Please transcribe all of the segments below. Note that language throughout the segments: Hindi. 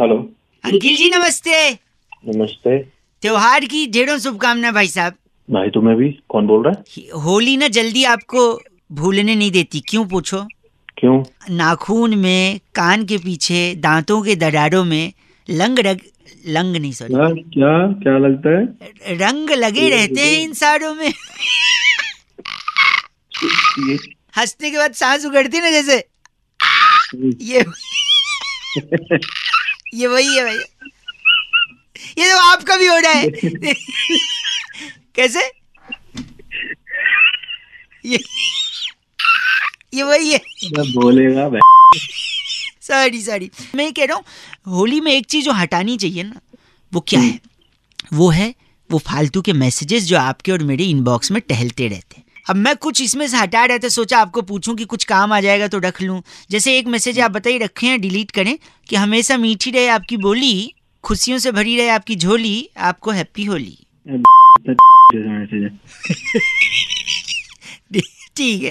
हेलो। अंकिल जी नमस्ते। नमस्ते। त्योहार की ढेरों शुभकामना भाई साहब। भाई तुम्हें भी? कौन बोल रहा है? होली ना जल्दी आपको भूलने नहीं देती। क्यों पूछो? क्यों? नाखून में कान के पीछे दांतों के दरारों में लंग रग लंग नहीं सॉरी क्या क्या क्या लगता है? रंग लगे रहते हैं इन साड़ों में। हंसने के बाद सांस उगड़ती ना जैसे। ये ये वही है भाई। ये तो आपका भी हो रहा है। कैसे? ये ये वही है। बोलेगा सॉरी सॉरी मैं कह रहा हूँ होली में एक चीज़ जो हटानी चाहिए ना वो क्या है? वो है वो फालतू के मैसेजेस जो आपके और मेरे इनबॉक्स में टहलते रहते हैं। अब मैं कुछ इसमें से हटा रहे थे सोचा आपको पूछूँ कि कुछ काम आ जाएगा तो रख लूँ। जैसे एक मैसेज आप बताइए रखे हैं डिलीट करें कि हमेशा मीठी रहे आपकी बोली खुशियों से भरी रहे आपकी झोली आपको हैप्पी होली। ठीक है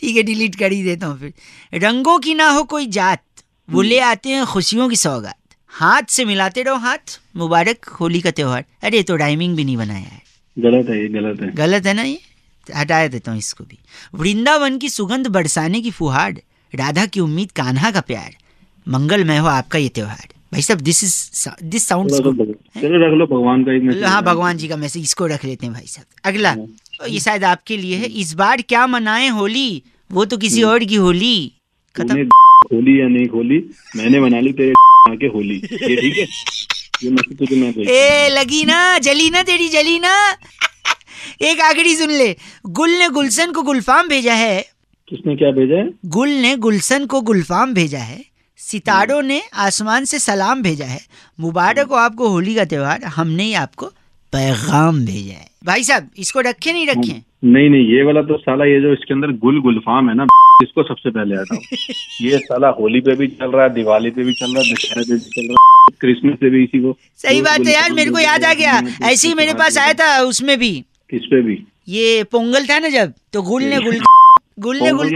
ठीक है डिलीट कर ही देता हूँ फिर। रंगों की ना हो कोई जात वो ले आते हैं खुशियों की सौगात। हाथ से मिलाते रहो हाथ मुबारक होली का त्योहार। अरे तो राइमिंग भी नहीं बनाया है। गलत है ये गलत है। गलत है ना ये? हटा देता हूँ इसको भी। वृंदावन की सुगंध बरसाने की फुहार राधा की उम्मीद कान्हा का प्यार मंगल मंगलमय हो आपका ये त्योहार। भाई साहब दिस इज़ दिस लो भगवान का एक हाँ भगवान जी का मैसेज इसको रख लेते हैं भाई साहब। अगला तो ये शायद आपके लिए है इस बार क्या मनाए होली? वो तो किसी और की होली। खत्म। होली या नहीं होली मैंने बना ली तेरे आके होली। ये ठीक है? ये मैसेज तुझे मैं ए लगी ना जली ना तेरी जली ना। एक आखिरी सुन ले। गुल ने गुलशन को गुलफाम भेजा है। किसने क्या भेजा है? गुल ने गुलशन को गुलफाम भेजा है। सितारों ने आसमान से सलाम भेजा है। मुबारक हो आपको होली का त्योहार। हमने ही आपको पैगाम भेजा है। भाई साहब इसको रखे नहीं रखे। नहीं नहीं ये वाला तो साला ये जो इसके अंदर गुल गुलफाम है ना इसको सबसे पहले हटाओ ये साला होली पे भी चल रहा है दिवाली पे भी चल रहा है दशहरे पे भी चल रहा है क्रिसमस पे भी इसी को। सही बात है यार मेरे को याद आ गया। ऐसे ही मेरे पास आया था उसमें भी। किस पे भी। ये पोंगल था ना जब तो गुल ने गुल गुल ने गुल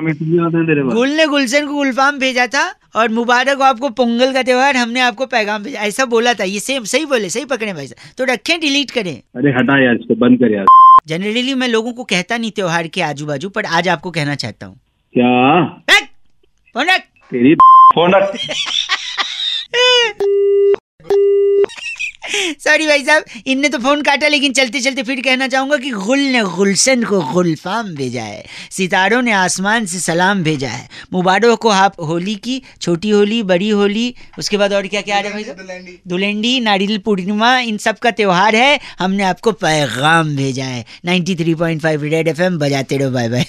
गुल ने गुलशन को गुलफाम भेजा था और मुबारक हो आपको पोंगल का त्योहार हमने आपको पैगाम भेजा। ऐसा बोला था ये सेम सही बोले सही पकड़े भाई साहब। तो रखें डिलीट करें। अरे हटा यार इसको बंद कर यार। जनरली मैं लोगों को कहता नहीं त्योहार के आजू बाजू पर आज आपको कहना चाहता हूँ। क्या? फ़ोन। तेरी फ़ोन रख। सॉरी भाई साहब इनने तो फ़ोन काटा लेकिन चलते चलते फिर कहना चाहूँगा कि गुल ने गुलशन को गुलफाम भेजा है सितारों ने आसमान से सलाम भेजा है मुबारक को आप होली की छोटी होली बड़ी होली उसके बाद और क्या क्या आ रहा है भाई साहब? धुलेंडी नारियल पूर्णिमा इन सब का त्यौहार है हमने आपको पैगाम भेजा है 93.5 रेड एफएम बजाते रहो बाय बाय